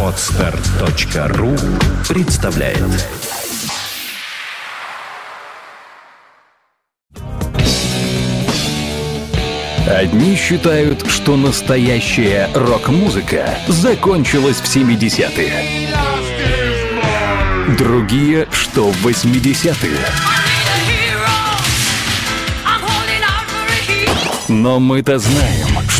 Отстар.ру представляет Одни считают, что настоящая рок-музыка закончилась в 70-е. Другие, что в 80-е. Но мы-то знаем,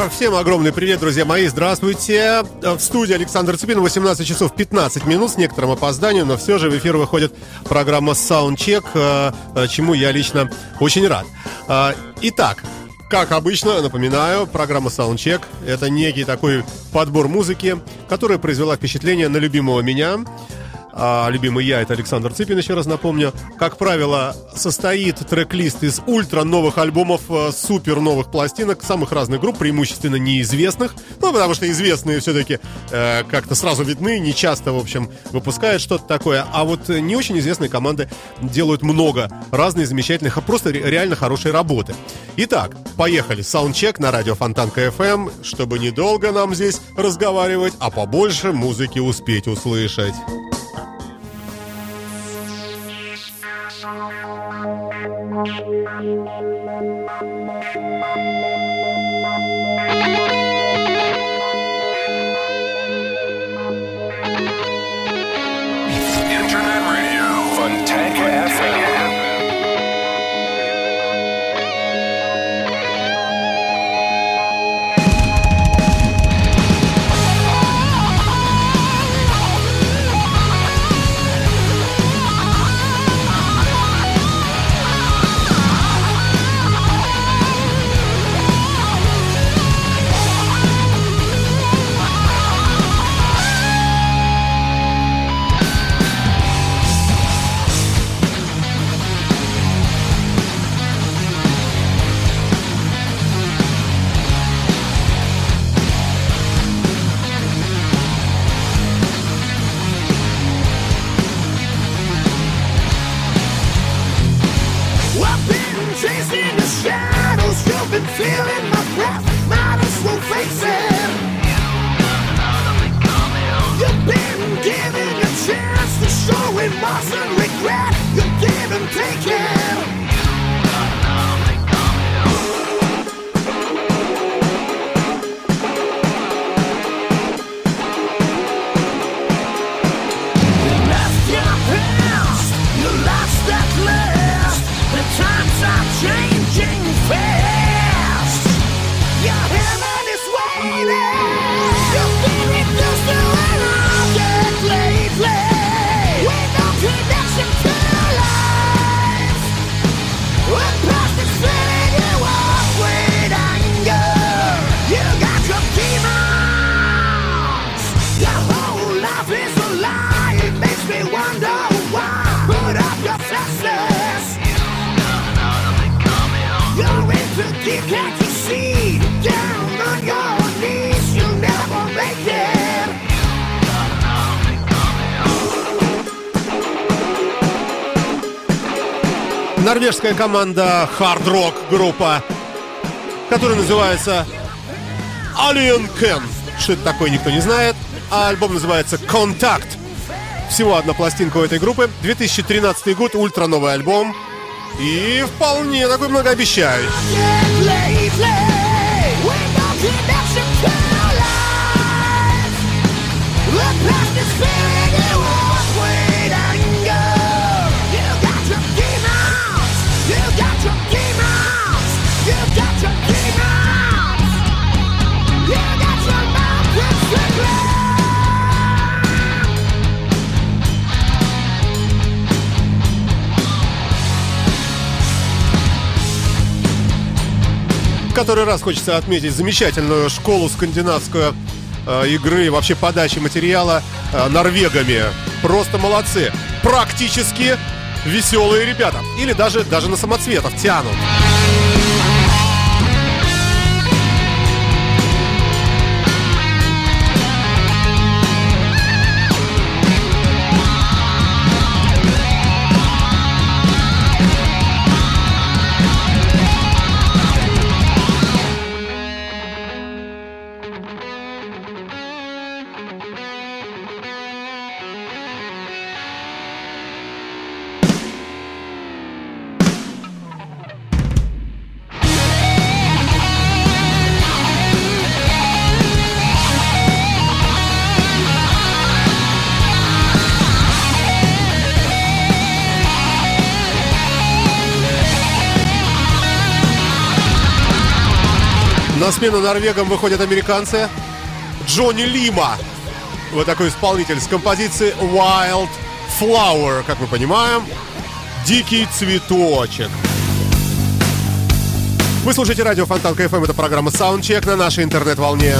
А, всем огромный привет, друзья мои, здравствуйте. А, в студии Александр Цыпин, 18 часов 15 минут с некоторым опозданием, но все же в эфир выходит программа Soundcheck, а, чему я лично очень рад. Итак, как обычно, напоминаю, программа Soundcheck – это некий такой подбор музыки, которая произвела впечатление на любимого меня – а, любимый я, это Александр Цыпин, еще раз напомню. Как правило, состоит трек-лист из ультра новых альбомов, э, супер новых пластинок, самых разных групп, преимущественно неизвестных. Ну, потому что известные все-таки э, как-то сразу видны, не часто, в общем, выпускают что-то такое. А вот не очень известные команды делают много разных замечательных, а просто реально хорошей работы. Итак, поехали. Саундчек на радио Фонтанка FM, чтобы недолго нам здесь разговаривать, а побольше музыки успеть услышать. Thank you. Норвежская команда Hard Rock группа, которая называется Alien Ken. Что это такое, никто не знает. А альбом называется Contact. Всего одна пластинка у этой группы. 2013 год, ультра новый альбом. И вполне такой многообещающий. Который раз хочется отметить замечательную школу скандинавскую э, игры, вообще подачи материала э, норвегами. Просто молодцы. Практически веселые ребята. Или даже, даже на самоцветов тянут. На смену норвегам выходят американцы. Джонни Лима. Вот такой исполнитель с композиции Wild Flower, как мы понимаем. Дикий цветочек. Вы слушаете радио Фонтан КФМ. Это программа Soundcheck на нашей интернет-волне.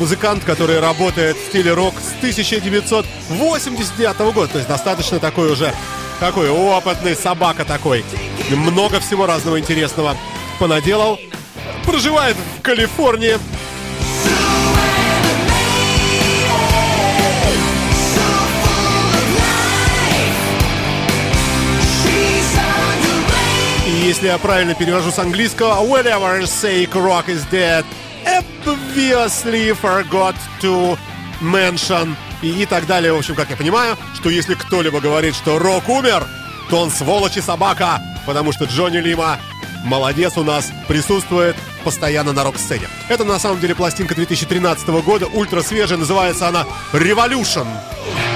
Музыкант, который работает в стиле рок с 1989 года. То есть достаточно такой уже такой опытный собака такой. Много всего разного интересного понаделал. Проживает в Калифорнии. Если я правильно перевожу с английского, whenever say rock is dead, obviously forgot to mention и, и так далее. В общем, как я понимаю, что если кто-либо говорит, что Рок умер, то он сволочь и собака, потому что Джонни Лима молодец у нас, присутствует постоянно на рок-сцене. Это на самом деле пластинка 2013 года, ультра свежая, называется она «Revolution». И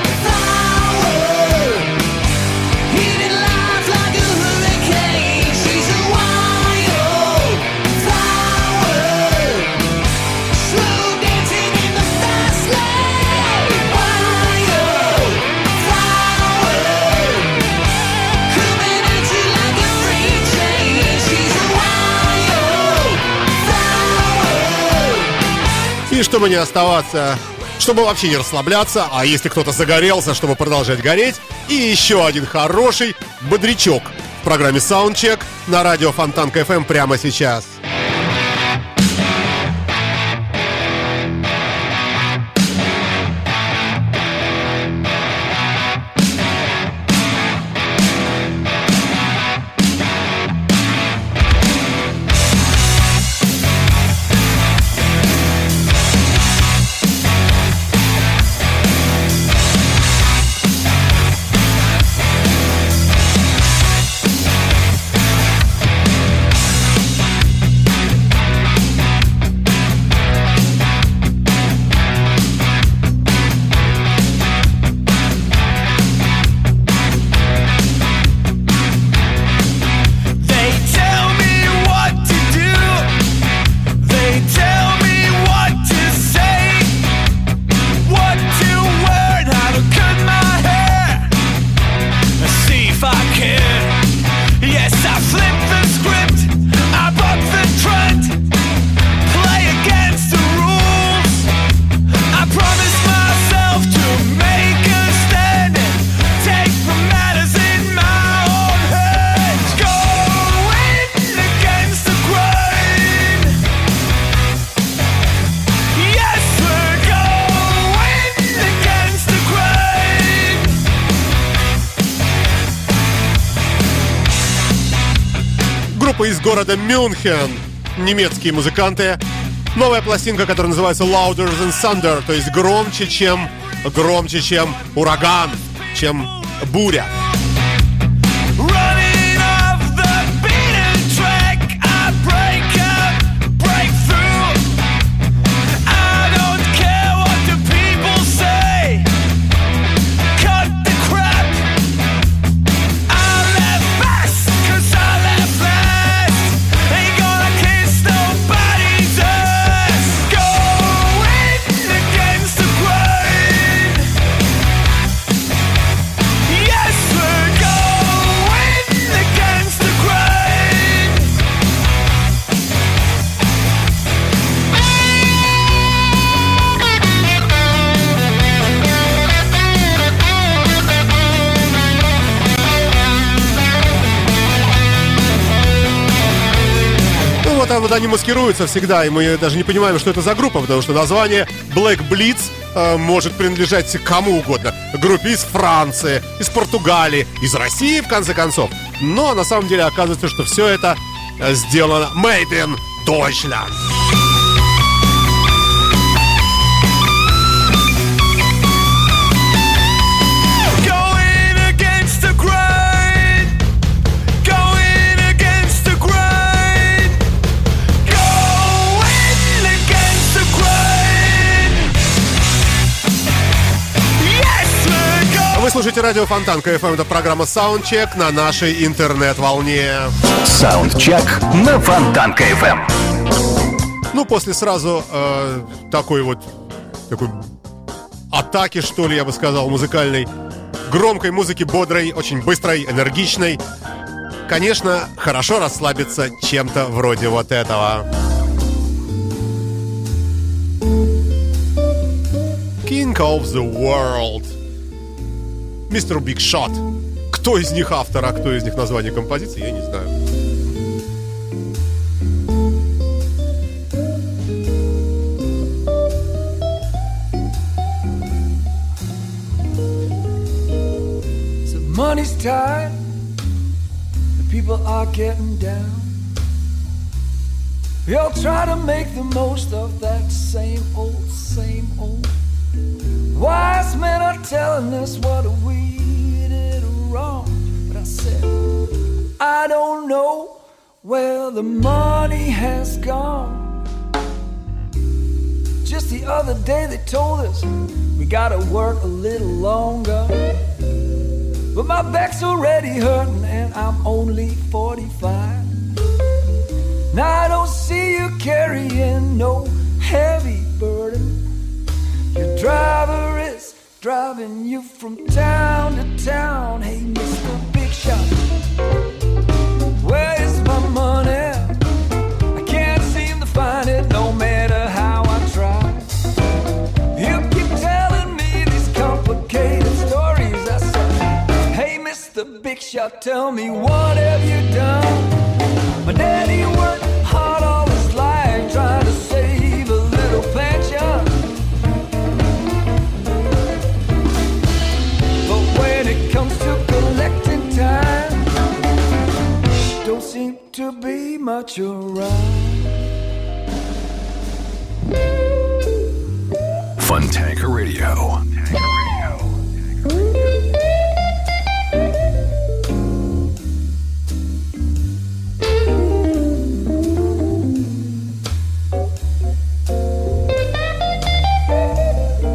чтобы не оставаться, чтобы вообще не расслабляться, а если кто-то загорелся, чтобы продолжать гореть, и еще один хороший бодрячок в программе Soundcheck на радио Фонтан КФМ прямо сейчас. Города Мюнхен. Немецкие музыканты. Новая пластинка, которая называется Louder Than Thunder, то есть громче, чем громче, чем ураган, чем буря. Вот они маскируются всегда, и мы даже не понимаем, что это за группа, потому что название Black Blitz э, может принадлежать кому угодно. Группе из Франции, из Португалии, из России, в конце концов. Но на самом деле оказывается, что все это э, сделано Made in Deutschland. Слушаете радио Фонтанка ФМ. Это программа Soundcheck на нашей интернет-волне. Soundcheck на Фонтанка ФМ. Ну, после сразу э, такой вот такой атаки, что ли, я бы сказал, музыкальной. Громкой музыки, бодрой, очень быстрой, энергичной. Конечно, хорошо расслабиться чем-то вроде вот этого. King of the World мистер Биг Шот. Кто из них автор, а кто из них название композиции, я не знаю. money's tight, the people are getting down. We all try to make the most of that same old, same old. Wise men are telling us what we did wrong. But I said, I don't know where the money has gone. Just the other day they told us we gotta work a little longer. But my back's already hurting and I'm only 45. Now I don't see you carrying no heavy burden. Your driver is driving you from town to town. Hey, Mr. Big Shot, where's my money? I can't seem to find it no matter how I try. You keep telling me these complicated stories. I said, Hey, Mr. Big Shot, tell me what have you done? My daddy seem to be much around. Funtanker Radio.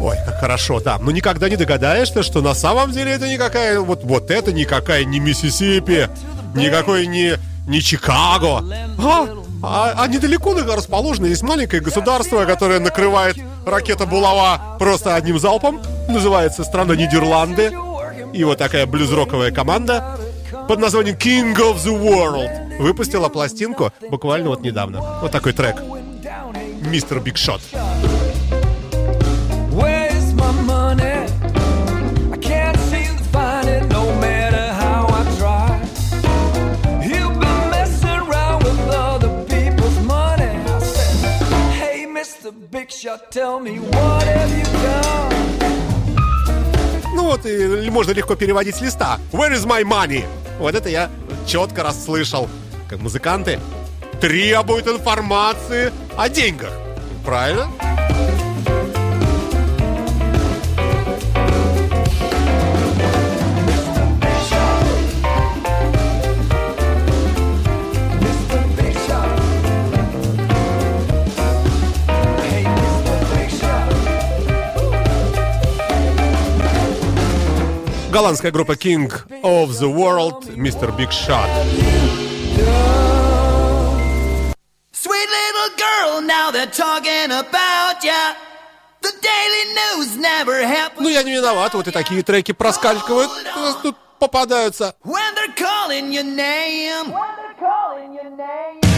Ой, как хорошо, да. Но никогда не догадаешься, что на самом деле это никакая, вот, вот это никакая не Миссисипи, никакой не не Чикаго. А, а, а недалеко расположено есть маленькое государство, которое накрывает ракета Булава просто одним залпом. Называется страна Нидерланды. И вот такая блюз-роковая команда под названием King of the World выпустила пластинку буквально вот недавно. Вот такой трек. Мистер Биг Шот. Ну вот, и можно легко переводить с листа. Where is my money? Вот это я четко расслышал. как музыканты, требуют информации о деньгах. Правильно? Голландская группа King of the World, Mr. Big Shot. Sweet little girl, now they're talking about ya. The Daily News never happened. Ну, я не виноват, вот и такие треки проскальзывают, тут попадаются. When they're calling your name. When they're calling your name.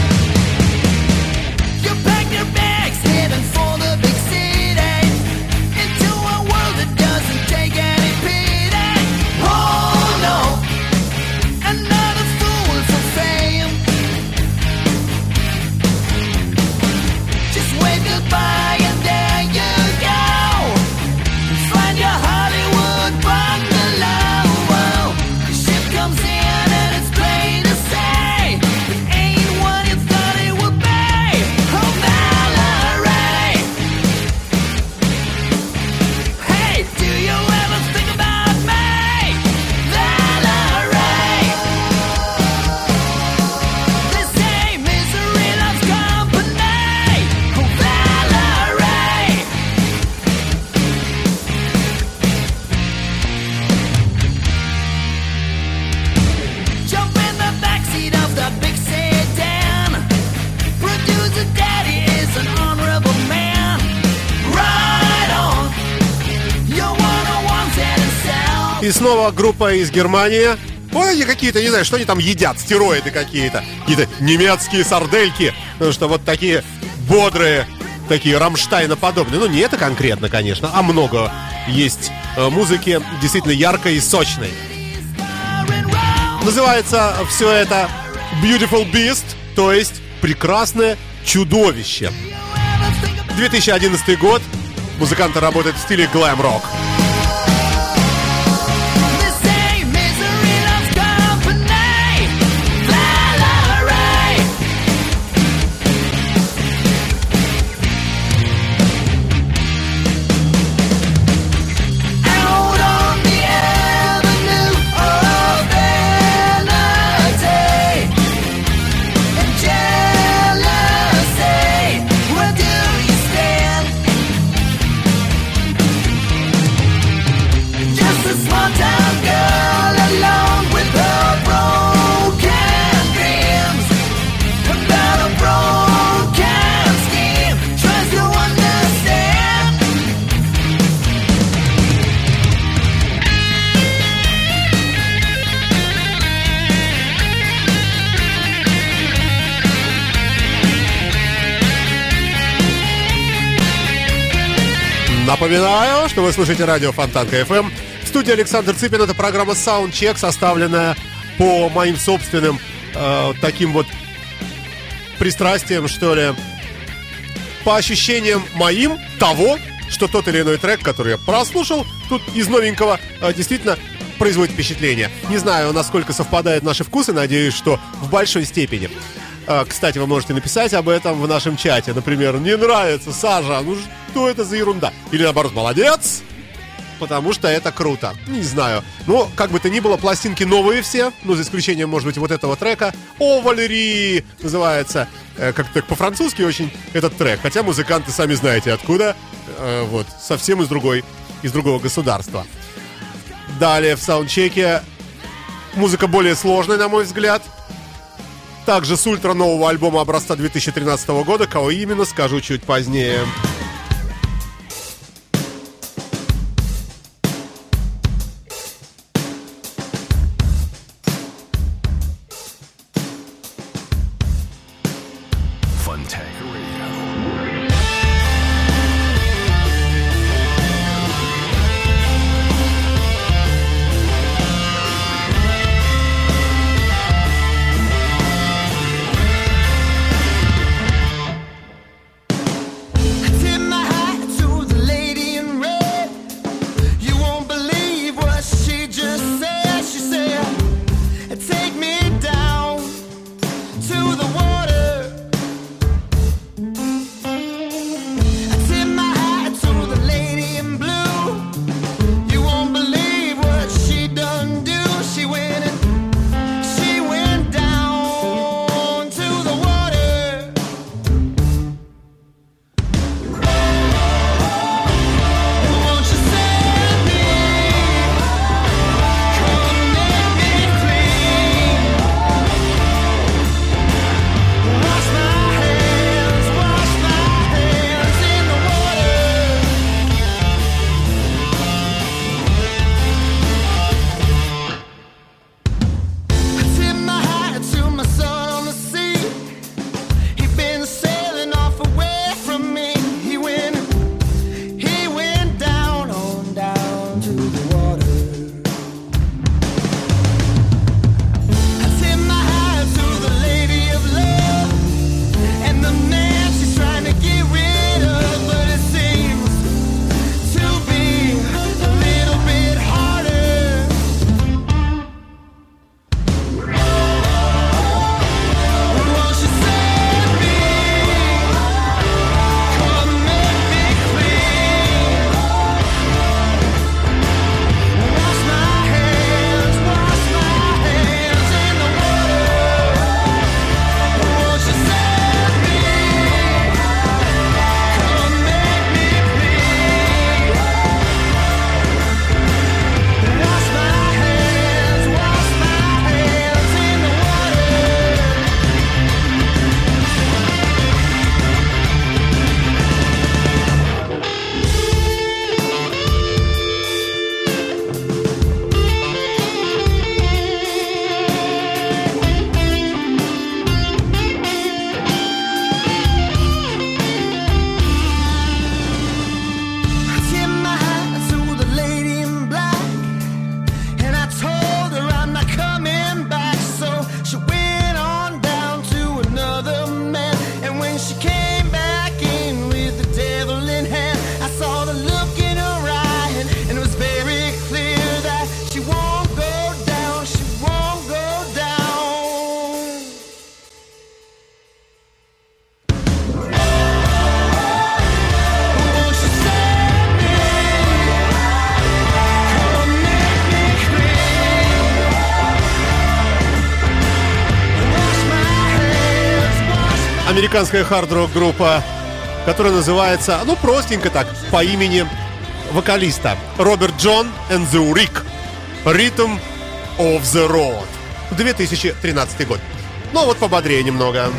Группа из Германии. Ой, они какие-то, не знаю, что они там едят, стероиды какие-то. Какие-то немецкие сардельки. Потому что вот такие бодрые, такие Рамштайна подобные. Ну, не это конкретно, конечно, а много есть э, музыки действительно яркой и сочной. Называется все это Beautiful Beast, то есть прекрасное чудовище. 2011 год. Музыканты работают в стиле глэм-рок. Напоминаю, что вы слушаете радио Фонтанка FM. В студии Александр Цыпин. Это программа Soundcheck, составленная по моим собственным э, таким вот пристрастиям, что ли, по ощущениям моим того, что тот или иной трек, который я прослушал, тут из новенького э, действительно производит впечатление. Не знаю, насколько совпадают наши вкусы, надеюсь, что в большой степени. Э, кстати, вы можете написать об этом в нашем чате. Например, не нравится, Сажа, ну что это за ерунда? Или наоборот, молодец, потому что это круто. Не знаю. Но, как бы то ни было, пластинки новые все, ну, за исключением, может быть, вот этого трека. «О, Валерий!» называется. Э, как-то по-французски очень этот трек. Хотя музыканты сами знаете откуда. Э, вот, совсем из другой, из другого государства. Далее в саундчеке музыка более сложная, на мой взгляд. Также с ультра нового альбома образца 2013 года, кого именно, скажу чуть позднее. Американская хард-рок группа, которая называется, ну, простенько так, по имени вокалиста Роберт Джон and the Rick. Rhythm of the Road. 2013 год. Ну, вот пободрее немного.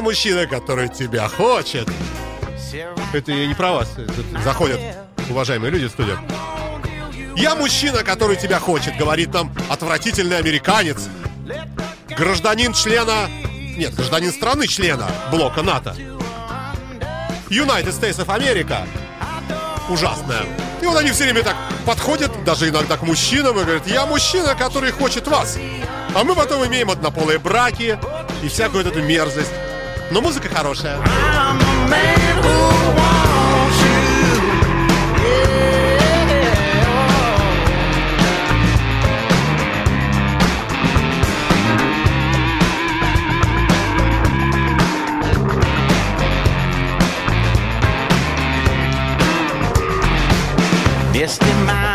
Мужчина, который тебя хочет. Это я не про вас. Это заходят уважаемые люди в студию. Я мужчина, который тебя хочет, говорит нам отвратительный американец. Гражданин члена... Нет, гражданин страны члена блока НАТО. United States of America. Ужасная. И вот они все время так подходят, даже иногда к мужчинам, и говорят, я мужчина, который хочет вас. А мы потом имеем однополые браки и всякую эту мерзость. Но музыка хорошая. Misty mountain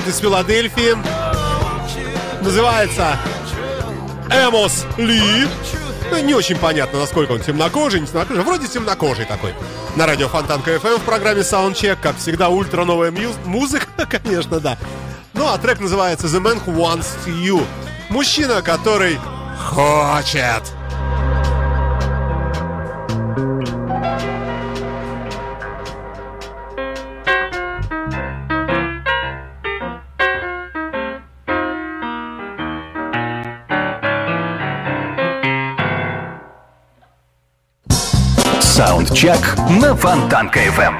музыкант из Филадельфии. Называется Эмос Ли. Ну, не очень понятно, насколько он темнокожий, не темнокожий. Вроде темнокожий такой. На радио Фонтан КФМ в программе Soundcheck. Как всегда, ультра новая музыка, конечно, да. Ну, а трек называется The Man Who Wants You. Мужчина, который хочет. Саундчек на Фонтанка FM.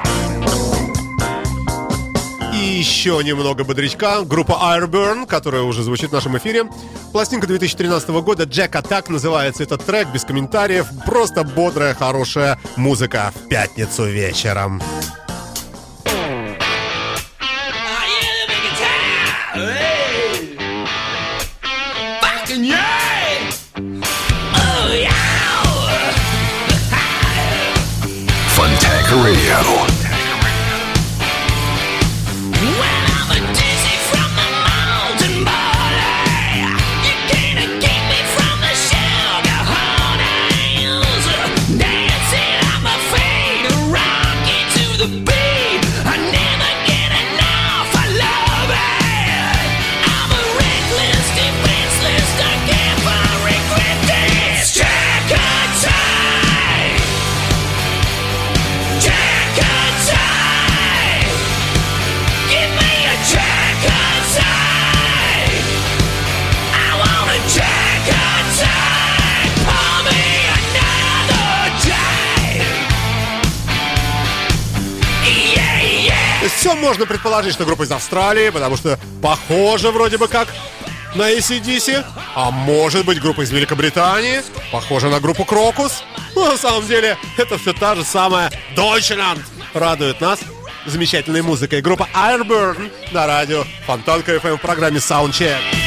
И еще немного бодрячка. Группа Airburn, которая уже звучит в нашем эфире. Пластинка 2013 года Jack Attack называется этот трек, без комментариев. Просто бодрая, хорошая музыка в пятницу вечером. Radio. Предположить, что группа из Австралии, потому что похоже вроде бы как на ACDC. А может быть группа из Великобритании, похожа на группу Крокус. Но ну, на самом деле это все та же самая Deutschland. Радует нас замечательной музыкой. Группа Airburn на радио Фонтанка FM в программе Soundcheck.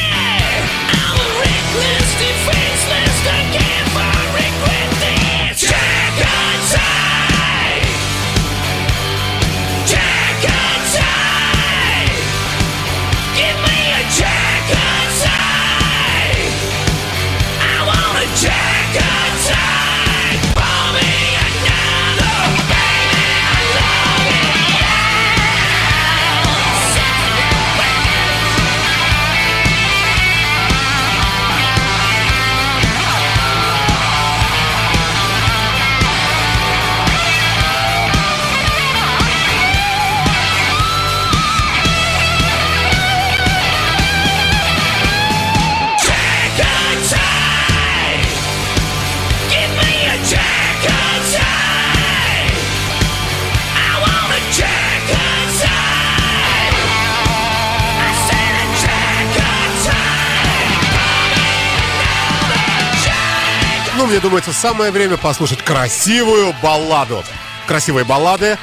Ну, мне думается, самое время послушать красивую балладу. Красивые баллады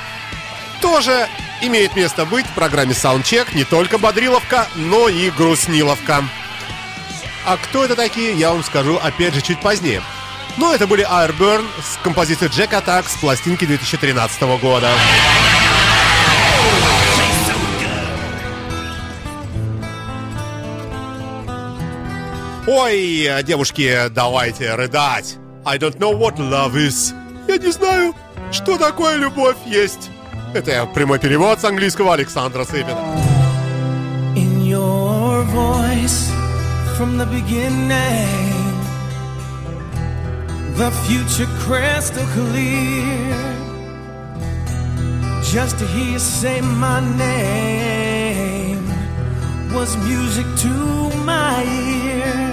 тоже имеет место быть в программе Soundcheck не только бодриловка, но и грустниловка. А кто это такие, я вам скажу опять же чуть позднее. Но это были Airburn с композицией Jack Attack с пластинки 2013 года. Ой, девушки, давайте рыдать. I don't know what love is. Я не знаю, что такое любовь есть. Это прямой перевод с английского Александра Сыпина. In your voice from the beginning The future crystal clear Just to hear you say my name Was music to my ears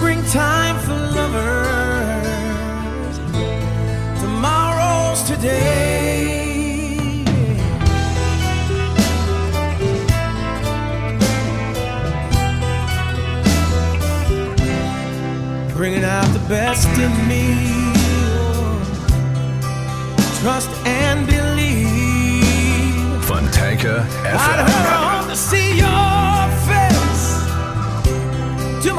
Springtime for lovers Tomorrow's today bringing out the best in me. Trust and believe. Fontanka FM. I'd hope to see your face. To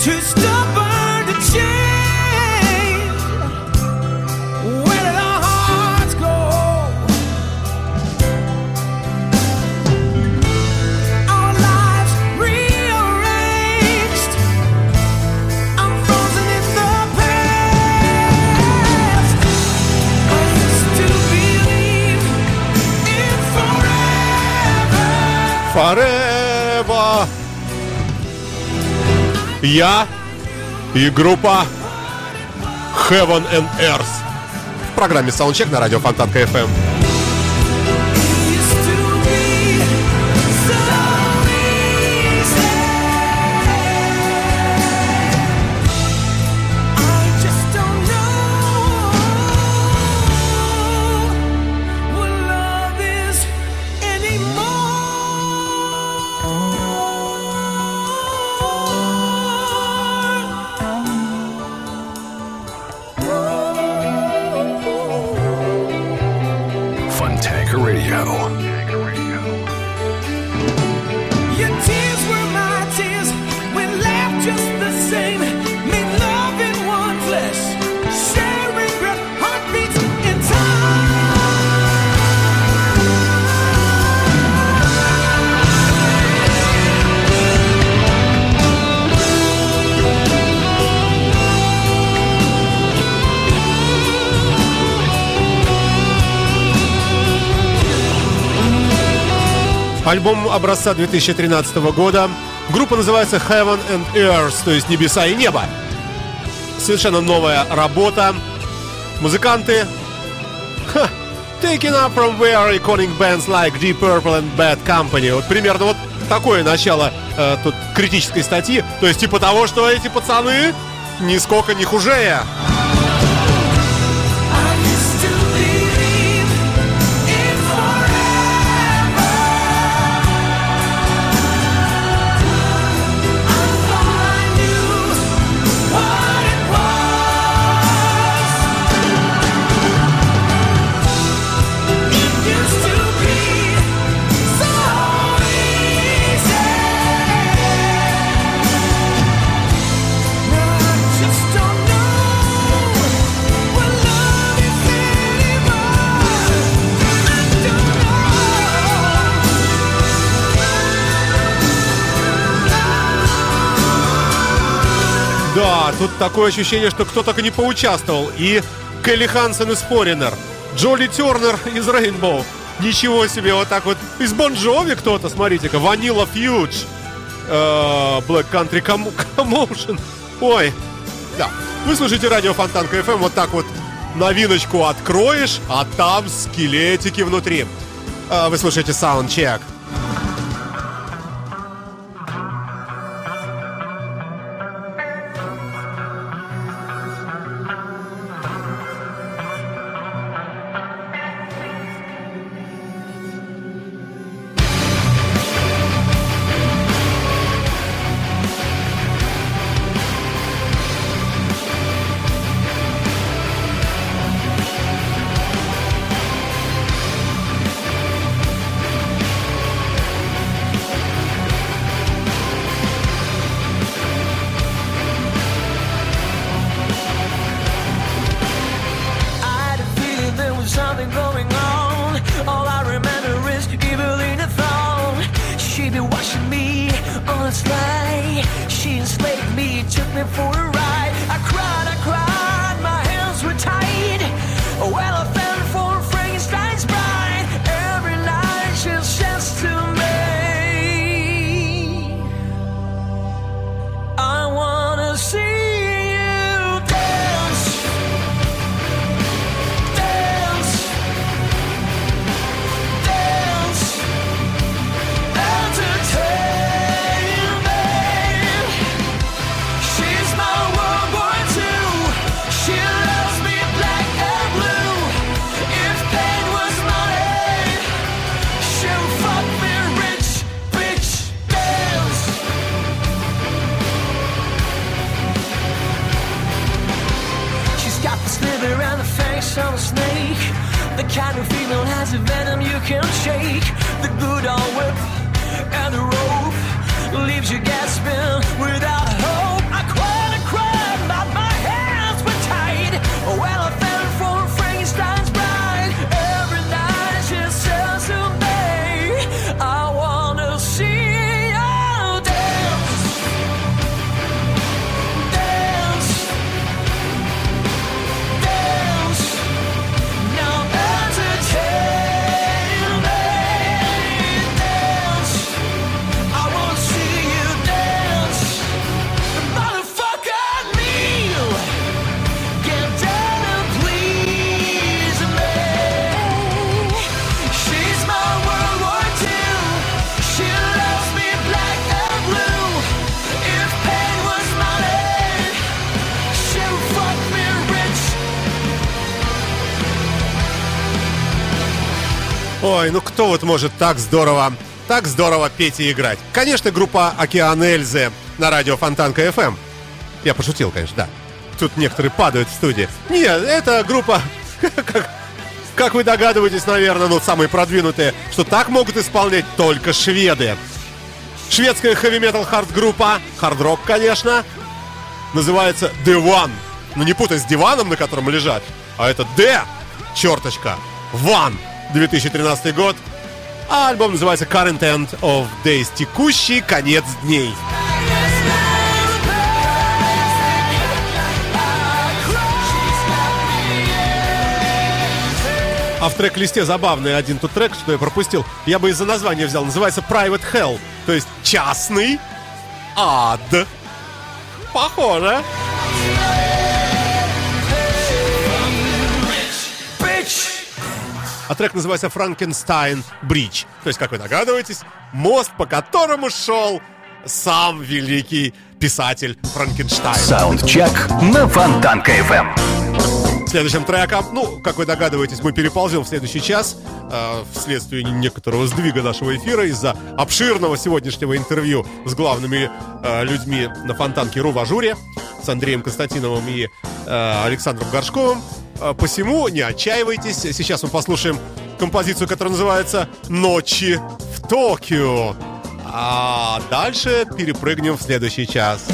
Too stubborn to change. Я и группа Heaven and Earth в программе Soundcheck на радио Фонтанка FM. Альбом образца 2013 года. Группа называется Heaven and Earth, то есть небеса и небо. Совершенно новая работа. Музыканты. Ха, taken up from where iconic bands like Deep Purple and Bad Company. Вот примерно вот такое начало э, тут критической статьи. То есть типа того, что эти пацаны нисколько не хуже. Тут такое ощущение, что кто только не поучаствовал. И Келли Хансен из Foreigner, Джоли Тернер из Rainbow. Ничего себе, вот так вот. Из Бон Джови кто-то, смотрите-ка. Ванила Фьюдж. э, Black Country Com- Commotion. Ой, да. Вы слушаете радио Фонтанка FM. Вот так вот новиночку откроешь, а там скелетики внутри. Э, Вы слушаете Soundcheck. you get кто вот может так здорово, так здорово петь и играть? Конечно, группа Океан Эльзы на радио Фонтанка FM. Я пошутил, конечно, да. Тут некоторые падают в студии. Нет, это группа, как, как вы догадываетесь, наверное, ну, самые продвинутые, что так могут исполнять только шведы. Шведская хэви-метал хард-группа, хард-рок, конечно, называется The One. Ну не путай с диваном, на котором лежат, а это D, черточка, One, 2013 год. А альбом называется Current End of Days, текущий конец дней. А в трек-листе забавный один тут трек, что я пропустил. Я бы из-за названия взял. Называется Private Hell. То есть частный ад. Похоже. Bitch. А трек называется Франкенстайн Бридж. То есть, как вы догадываетесь, мост, по которому шел сам великий писатель Франкенштайн. Саундчек на Фонтанка FM. Следующим треком, ну, как вы догадываетесь, мы переползем в следующий час э, вследствие некоторого сдвига нашего эфира из-за обширного сегодняшнего интервью с главными э, людьми на Фонтанке Ру в Ажуре, с Андреем Константиновым и э, Александром Горшковым. Э, посему не отчаивайтесь. Сейчас мы послушаем композицию, которая называется «Ночи в Токио». А дальше перепрыгнем в следующий час.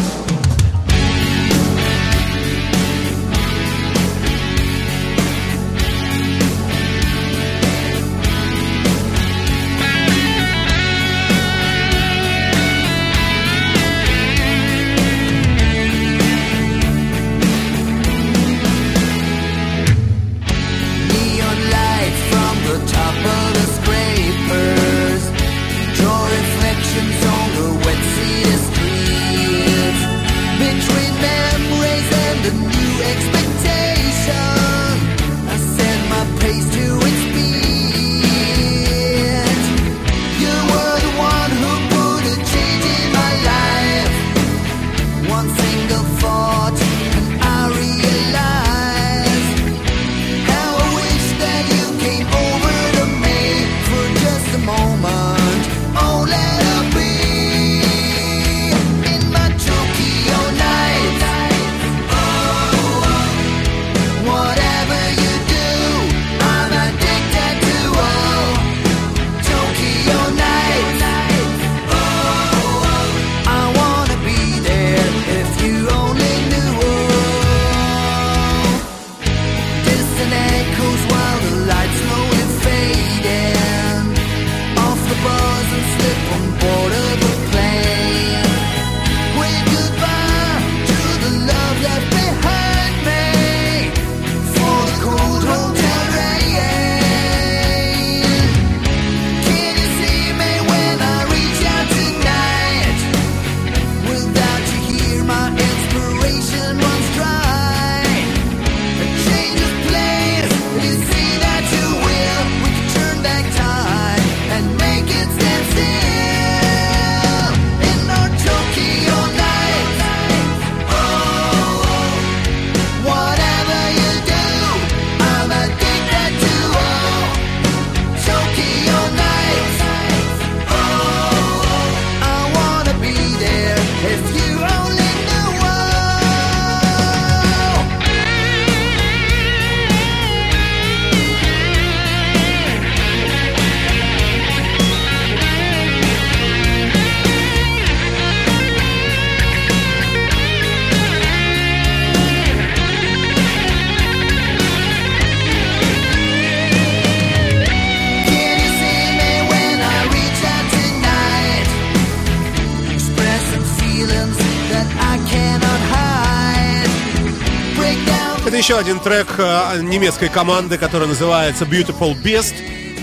Еще один трек э, немецкой команды, которая называется Beautiful Beast.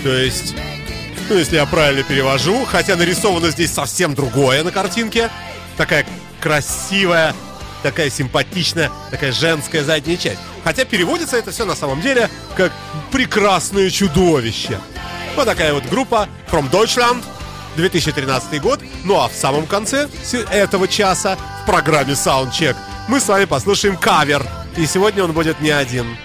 То есть, ну, если я правильно перевожу, хотя нарисовано здесь совсем другое на картинке. Такая красивая, такая симпатичная, такая женская задняя часть. Хотя переводится это все на самом деле как «прекрасное чудовище». Вот такая вот группа From Deutschland, 2013 год. Ну а в самом конце этого часа в программе Soundcheck мы с вами послушаем кавер. И сегодня он будет не один.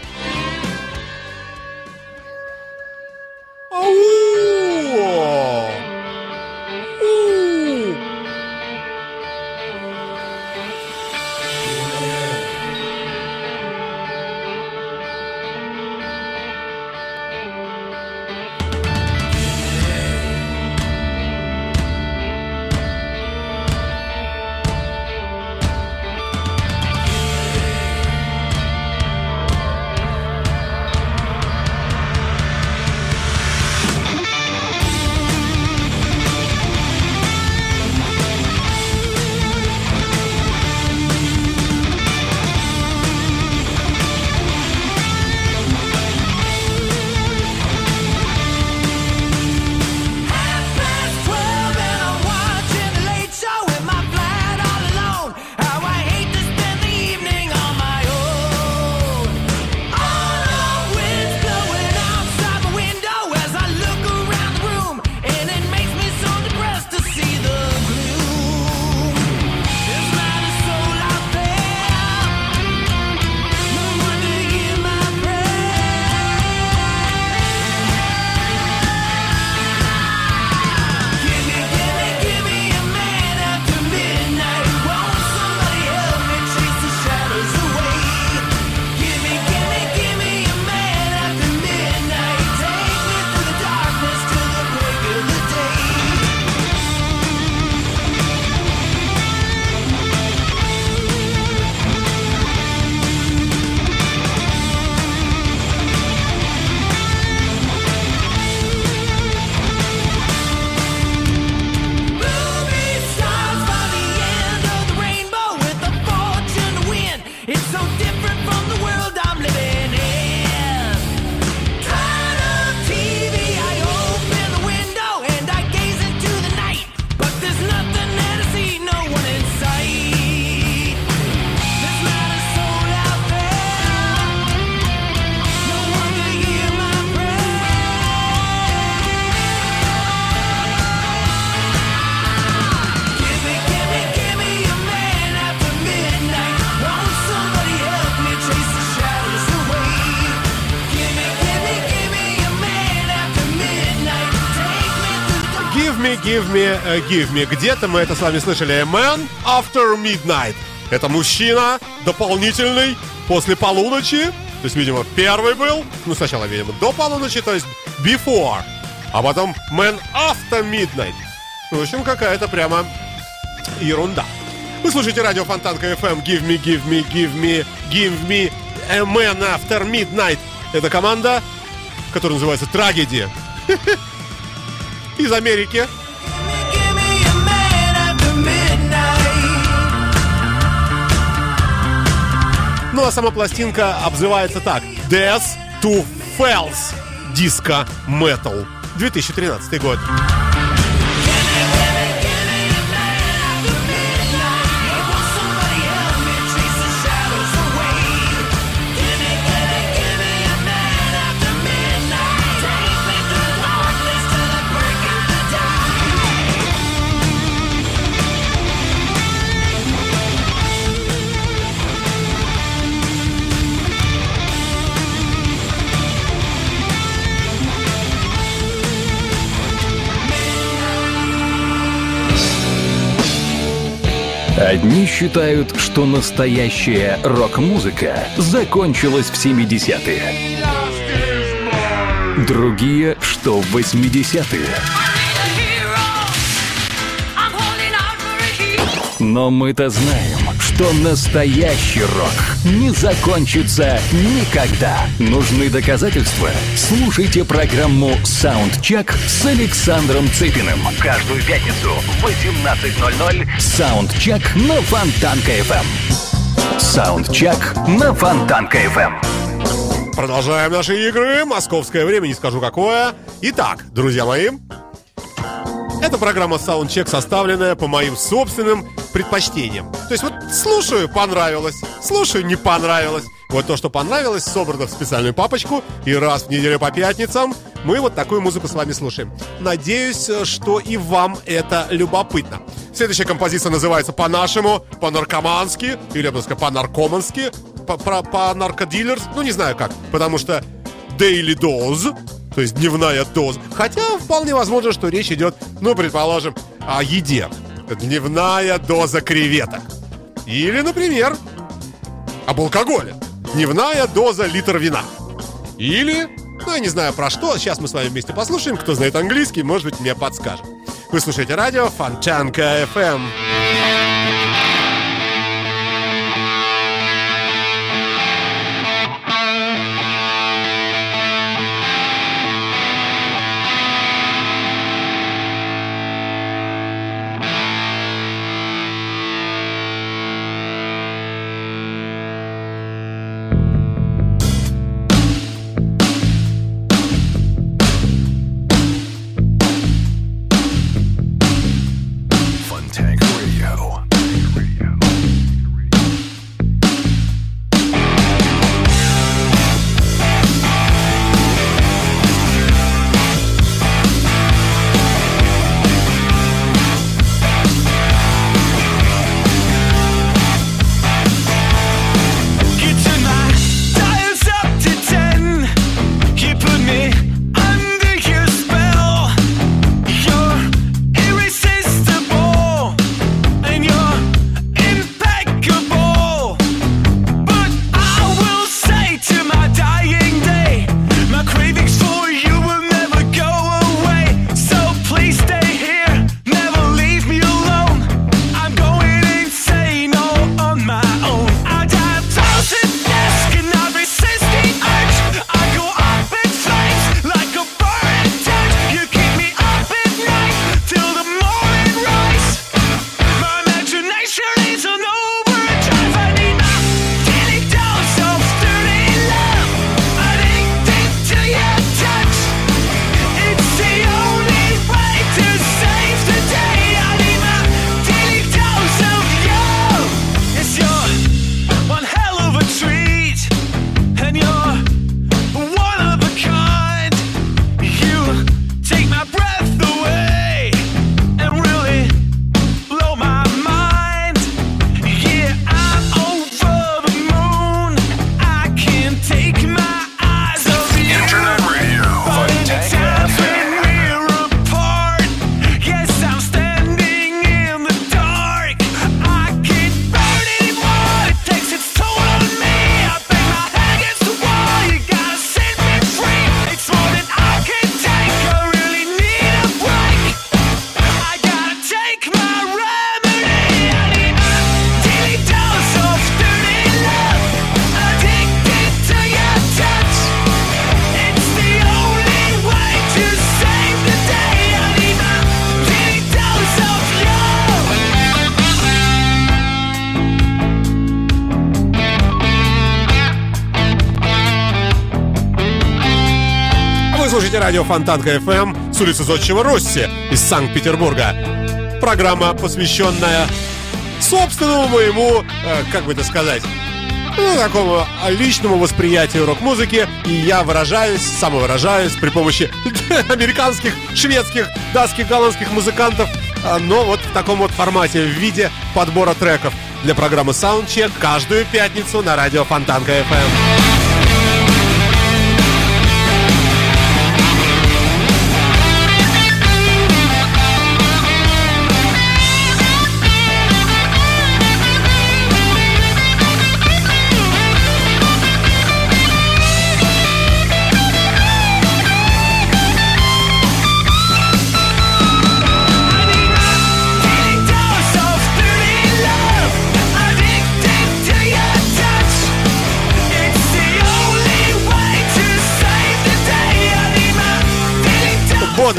Give me, э, give me. Где-то мы это с вами слышали. Man after midnight. Это мужчина дополнительный после полуночи. То есть, видимо, первый был. Ну, сначала, видимо, до полуночи, то есть before. А потом man after midnight. В общем, какая-то прямо ерунда. Вы слушаете радио Фонтанка FM. Give me, give me, give me, give me a man after midnight. Это команда, которая называется Трагедия. Из Америки. Ну а сама пластинка обзывается так. Death to Fells. Disco Metal. 2013 год. Одни считают, что настоящая рок-музыка закончилась в 70-е. Другие, что в 80-е. Но мы-то знаем, что настоящий рок не закончится никогда. Нужны доказательства? Слушайте программу «Саундчек» с Александром Цыпиным. Каждую пятницу в 18.00 «Soundcheck» на Фонтанка FM. Soundcheck на Фонтанка FM. Продолжаем наши игры. Московское время, не скажу какое. Итак, друзья мои, это программа Soundcheck, составленная по моим собственным предпочтениям. То есть вот слушаю, понравилось, слушаю, не понравилось. Вот то, что понравилось, собрано в специальную папочку, и раз в неделю по пятницам мы вот такую музыку с вами слушаем. Надеюсь, что и вам это любопытно. Следующая композиция называется по-нашему, по-наркомански, или, я бы сказал, по-наркомански, по-наркодилерс, ну не знаю как, потому что daily dose, то есть дневная доза. Хотя вполне возможно, что речь идет, ну, предположим, о еде. Дневная доза креветок. Или, например, об алкоголе. Дневная доза литр вина. Или, ну, я не знаю про что, сейчас мы с вами вместе послушаем. Кто знает английский, может быть, мне подскажет. Вы слушаете радио Фонтанка FM. Фонтанка FM с улицы Зодчего Росси из Санкт-Петербурга. Программа, посвященная собственному моему, э, как бы это сказать, ну, такому личному восприятию рок-музыки. И я выражаюсь, самовыражаюсь при помощи американских, шведских, датских, голландских музыкантов. а, Но вот в таком вот формате, в виде подбора треков для программы Soundcheck каждую пятницу на радио Фонтанка FM.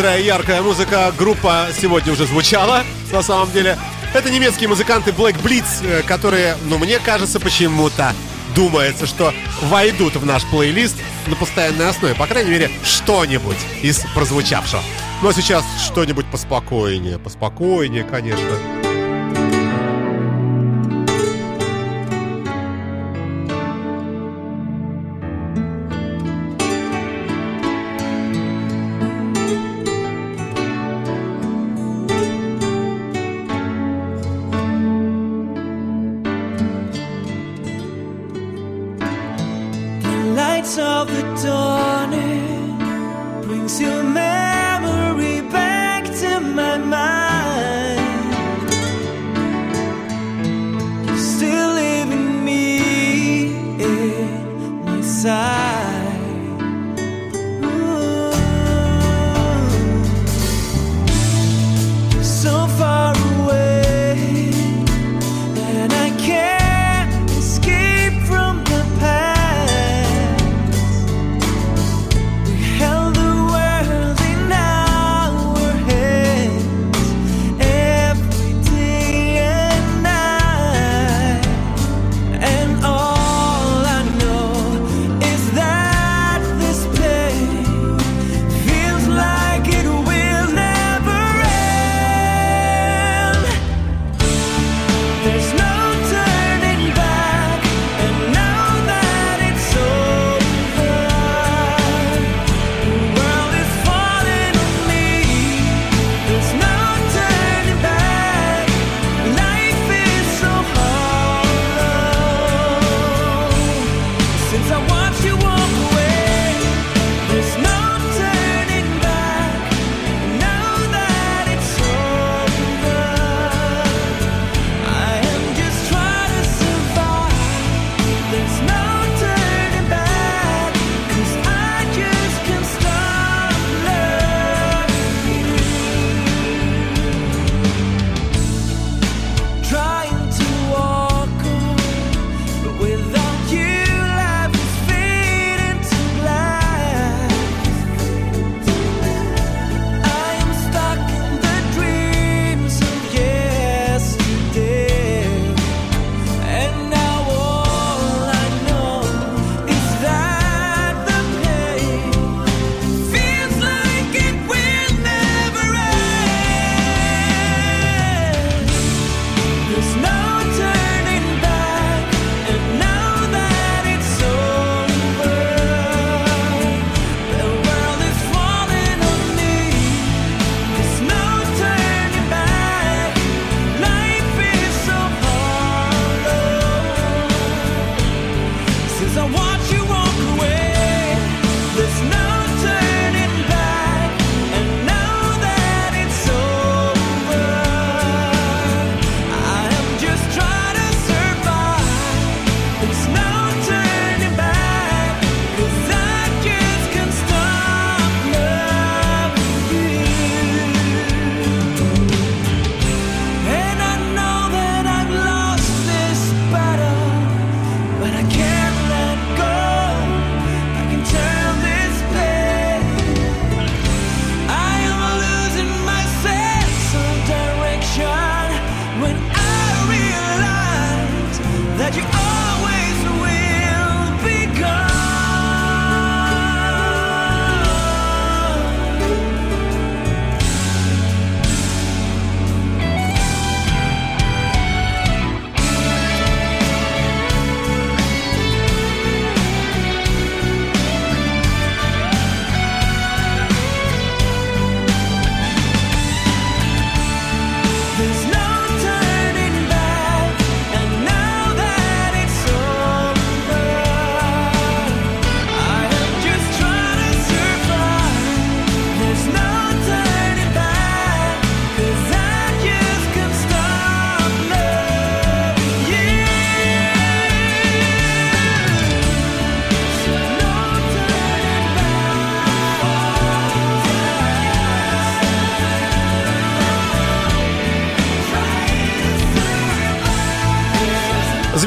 бодрая, яркая музыка. Группа сегодня уже звучала, на самом деле. Это немецкие музыканты Black Blitz, э, которые, ну, мне кажется, почему-то думается, что войдут в наш плейлист на постоянной основе. По крайней мере, что-нибудь из прозвучавшего. но сейчас что-нибудь поспокойнее. Поспокойнее, конечно.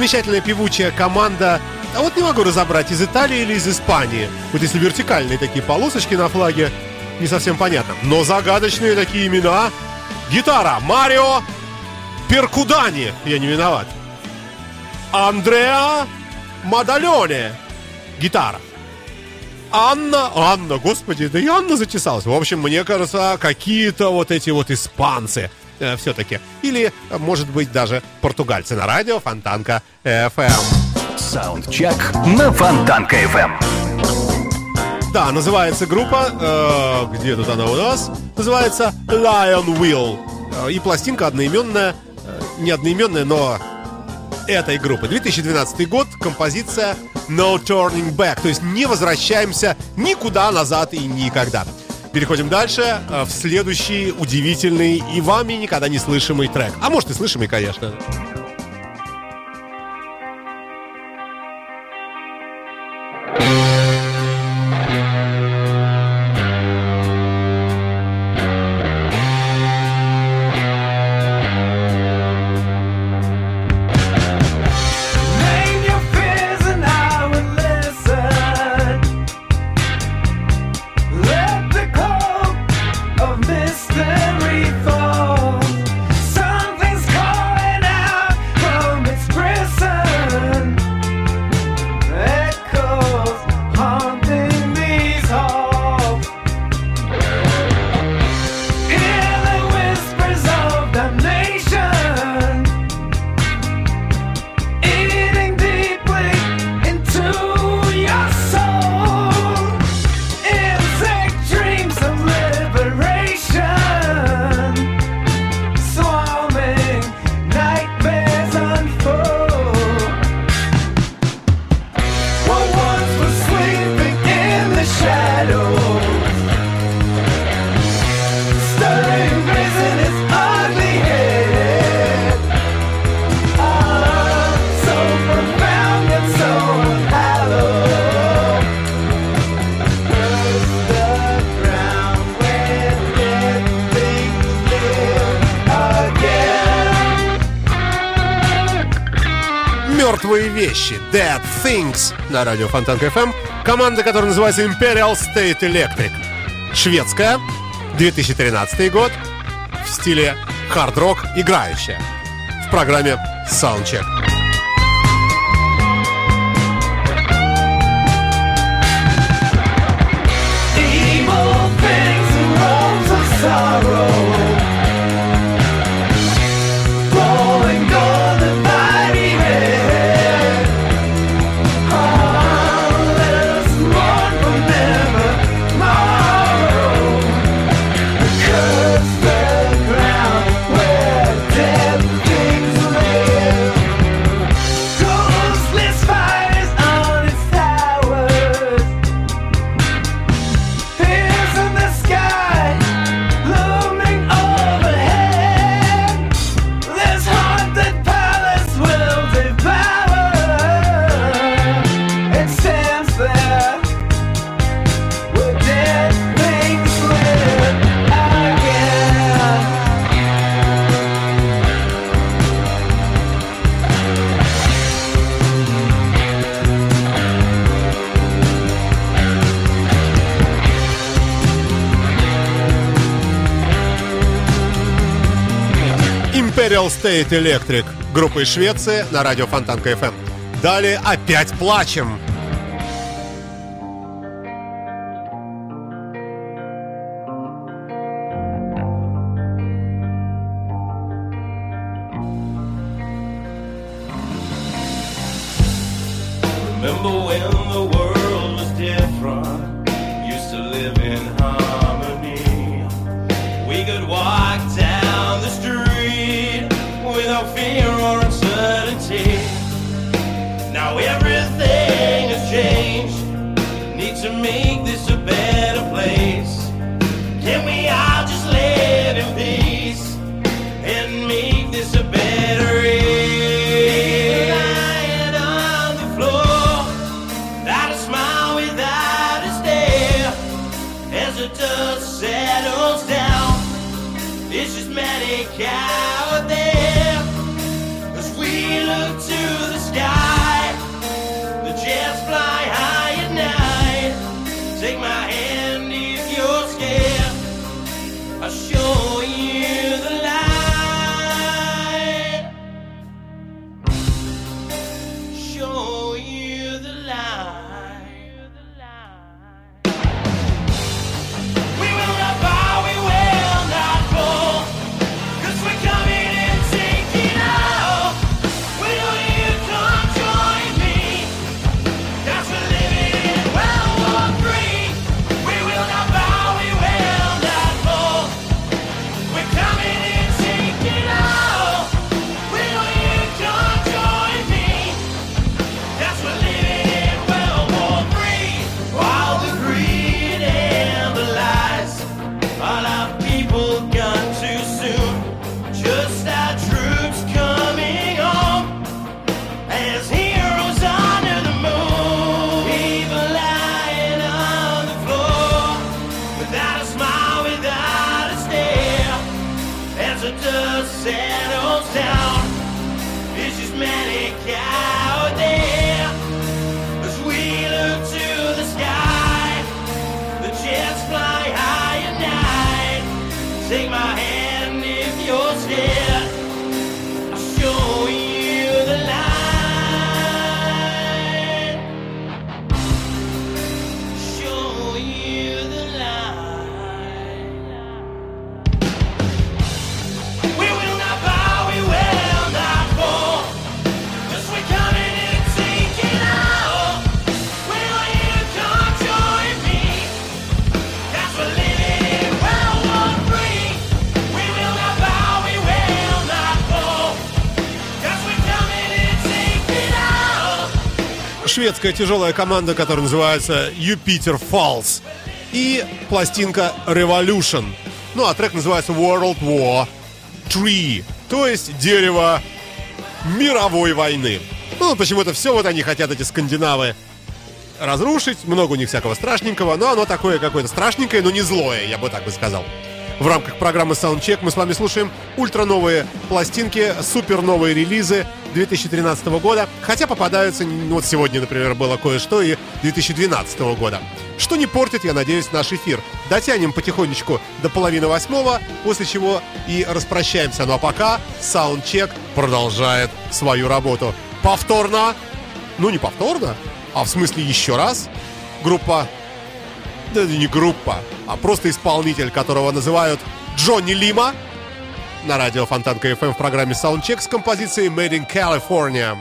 замечательная певучая команда а вот не могу разобрать, из Италии или из Испании. Вот если вертикальные такие полосочки на флаге, не совсем понятно. Но загадочные такие имена. Гитара Марио Перкудани. Я не виноват. Андреа Мадальоне. Гитара. Анна, Анна, господи, да и Анна затесалась. В общем, мне кажется, какие-то вот эти вот испанцы – все-таки. Или, э, может быть, даже португальцы на радио Фонтанка FM. Саундчек на Фонтанка FM. Да, называется группа, э, где тут она у нас? Называется Lion Will. Э, и пластинка одноименная, э, не одноименная, но этой группы. 2012 год, композиция No Turning Back, то есть не возвращаемся никуда назад и никогда. Переходим дальше э, в следующий удивительный и вами никогда не слышимый трек. А может и слышимый, конечно. Name вещи, Dead Things на радио Фонтанка FM. Команда, которая называется Imperial State Electric. Шведская, 2013 год, в стиле хард-рок играющая. В программе Soundcheck. State Electric, группа из Швеции на радио Фонтанка FM. Далее опять плачем. cow. шведская тяжелая команда, которая называется Юпитер Falls. И пластинка Revolution. Ну, а трек называется World War 3, то есть дерево мировой войны. Ну, почему-то все вот они хотят, эти скандинавы, разрушить. Много у них всякого страшненького, но оно такое какое-то страшненькое, но не злое, я бы так бы сказал в рамках программы Soundcheck. Мы с вами слушаем ультрановые пластинки, супер новые релизы 2013 года. Хотя попадаются, вот сегодня, например, было кое-что и 2012 года. Что не портит, я надеюсь, наш эфир. Дотянем потихонечку до половины восьмого, после чего и распрощаемся. Ну а пока Soundcheck продолжает свою работу. Повторно, ну не повторно, а в смысле еще раз, группа это не группа, а просто исполнитель, которого называют Джонни Лима, на радио Фонтанка FM эм в программе Soundcheck с композицией Made in California.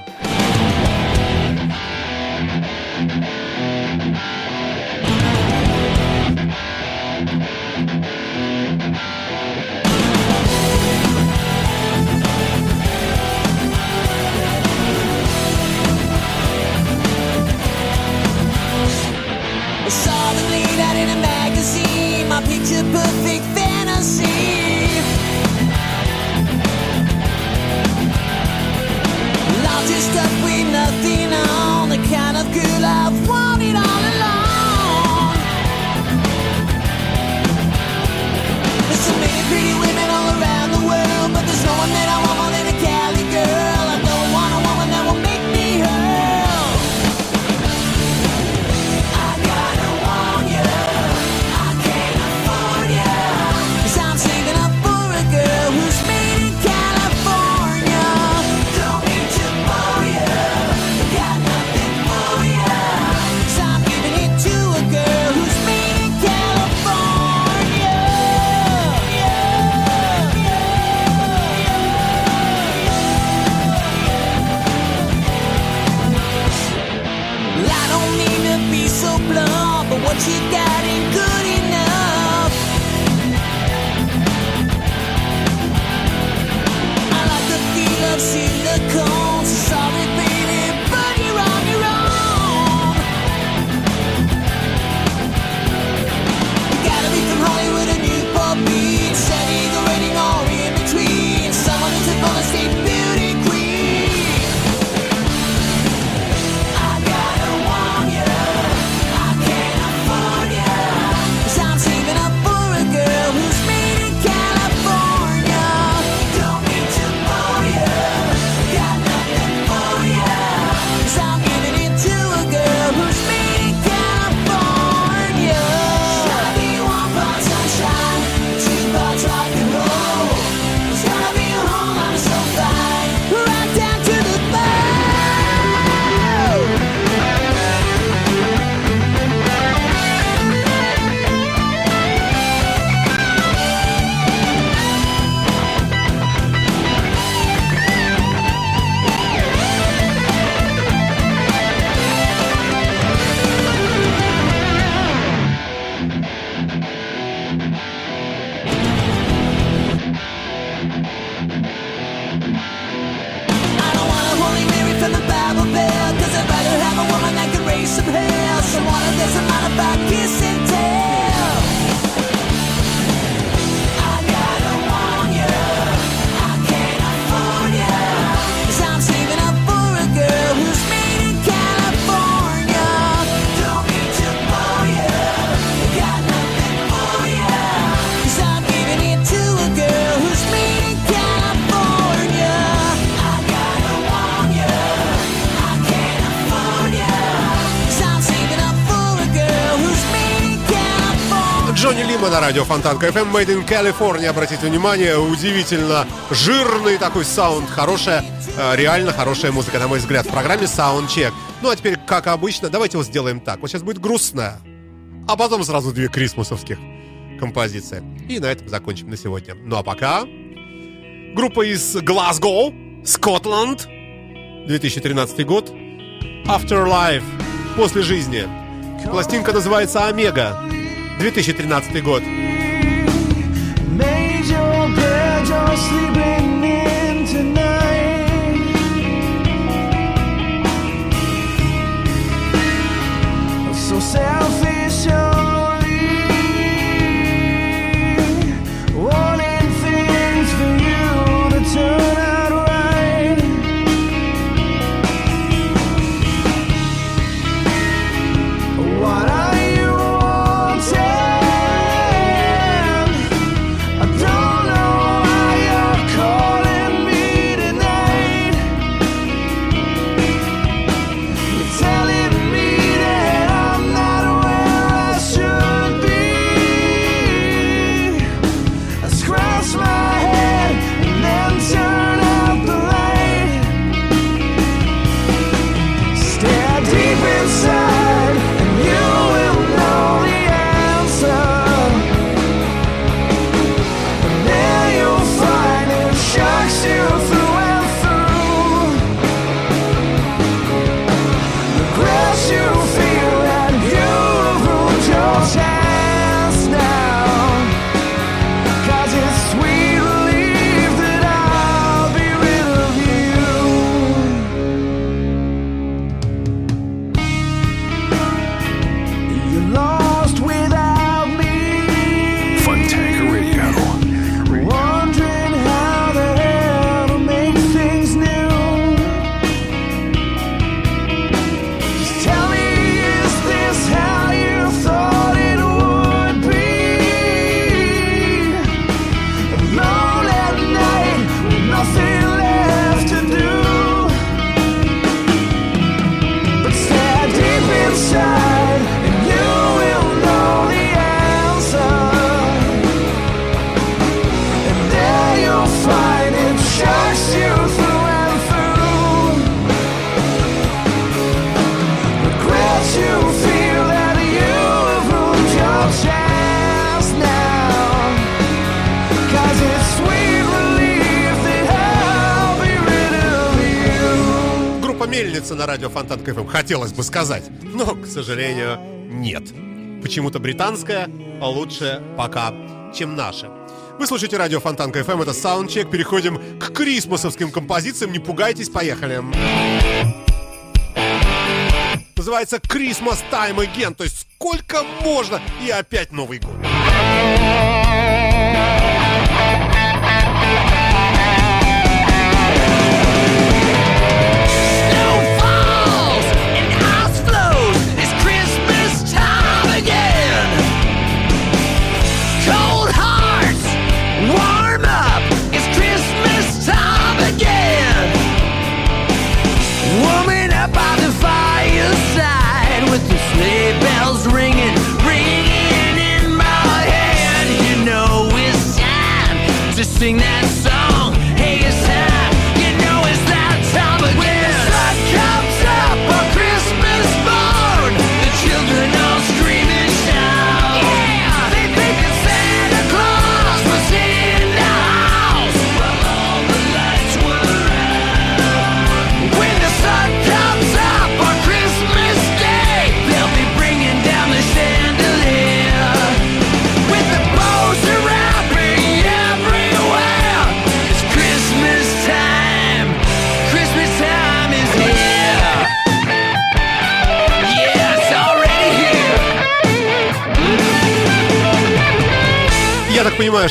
Радио Фонтанка FM Made in California. Обратите внимание, удивительно жирный такой саунд. Хорошая, э, реально хорошая музыка, на мой взгляд, в программе Soundcheck. Ну а теперь, как обычно, давайте вот сделаем так. Вот сейчас будет грустная, а потом сразу две крисмусовских композиции. И на этом закончим на сегодня. Ну а пока... Группа из Глазго, Скотланд, 2013 год. Afterlife, после жизни. Пластинка называется Омега, 2013 год. На радио Фонтанка FM. Хотелось бы сказать, но, к сожалению, нет. Почему-то британская лучше пока, чем наша. Вы слушаете радио Фонтанка FM, это саундчек. Переходим к крисмосовским композициям. Не пугайтесь, поехали. Называется Christmas Time Again, то есть сколько можно, и опять Новый год.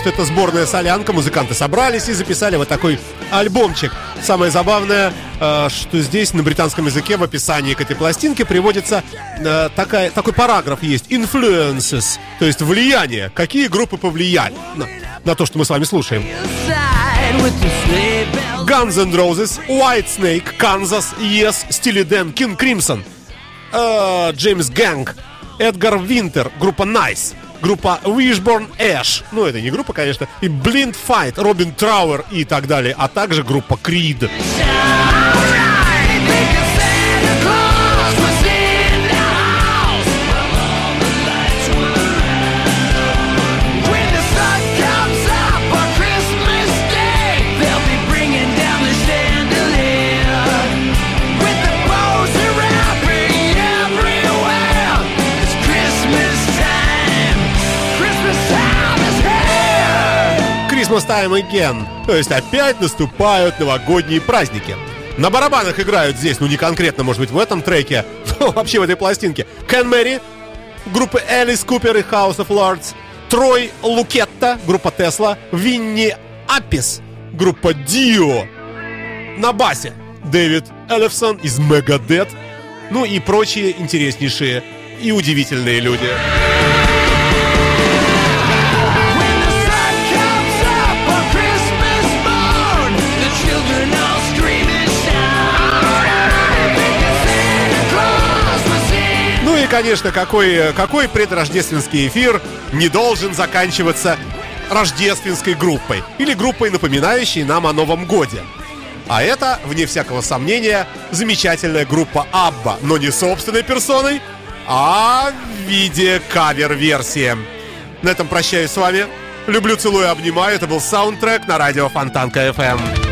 Что это сборная солянка. Музыканты собрались и записали вот такой альбомчик. Самое забавное, э, что здесь на британском языке в описании к этой пластинке приводится э, такая, такой параграф есть. Influences, то есть влияние. Какие группы повлияли на, на то, что мы с вами слушаем. Guns N' Roses, Whitesnake, Kansas, Yes, Steely Dan, King Crimson, Джеймс Гэнг, Эдгар Винтер, группа Nice, группа Wishbone Ash. Ну, это не группа, конечно. И Blind Fight, Робин Трауэр и так далее. А также группа Creed. Christmas Time Again. То есть опять наступают новогодние праздники. На барабанах играют здесь, ну не конкретно, может быть, в этом треке, но вообще в этой пластинке. Кен Мэри, группы Элис Купер и House of Lords, Трой Лукетта, группа Тесла, Винни Апис, группа Дио. На басе Дэвид Эллифсон из Мегадет, ну и прочие интереснейшие и удивительные люди. Конечно, какой, какой предрождественский эфир не должен заканчиваться рождественской группой или группой, напоминающей нам о Новом Годе. А это, вне всякого сомнения, замечательная группа Абба, но не собственной персоной, а в виде кавер-версии. На этом прощаюсь с вами. Люблю, целую, обнимаю. Это был саундтрек на радио Фонтанка FM.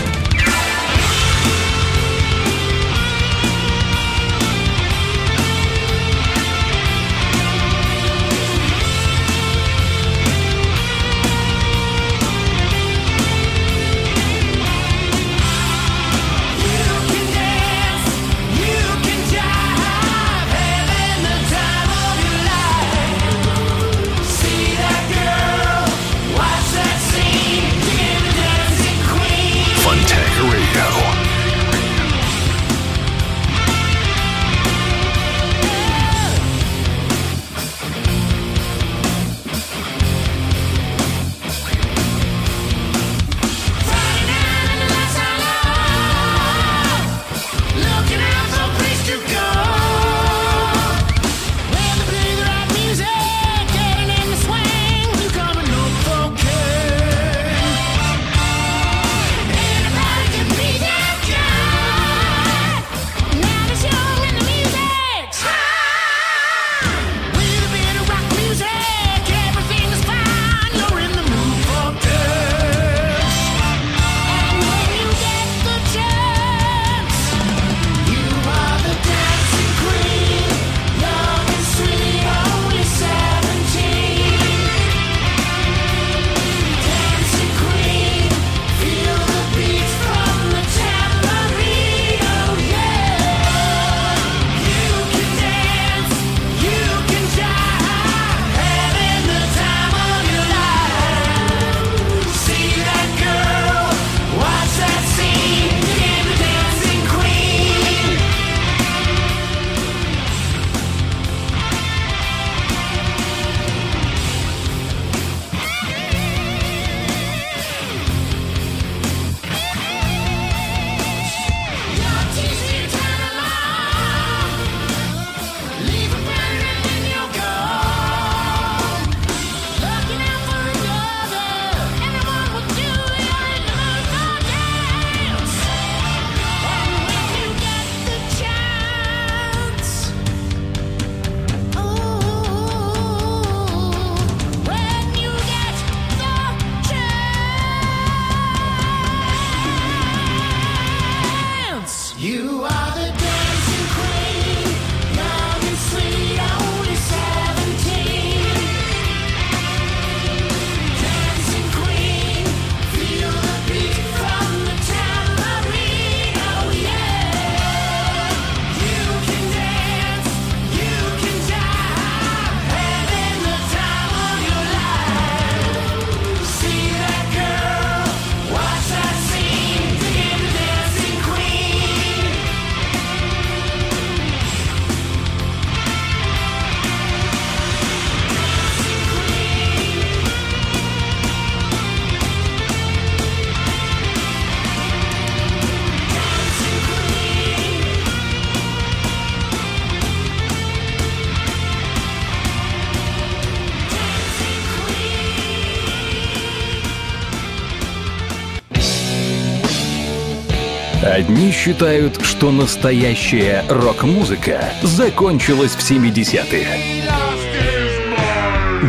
Считают, что настоящая рок-музыка закончилась в 70-е.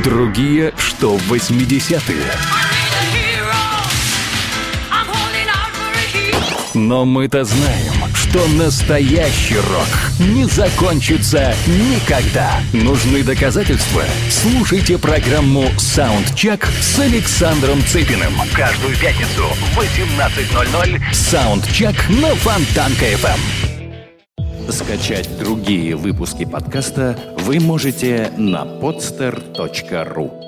Другие, что в 80-е. Но мы-то знаем, что настоящий рок не закончится никогда. Нужны доказательства? Слушайте программу «Саундчек» с Александром Цыпиным. Каждую пятницу в 18.00 «Саундчек» на Фонтанка-ФМ. Скачать другие выпуски подкаста вы можете на podster.ru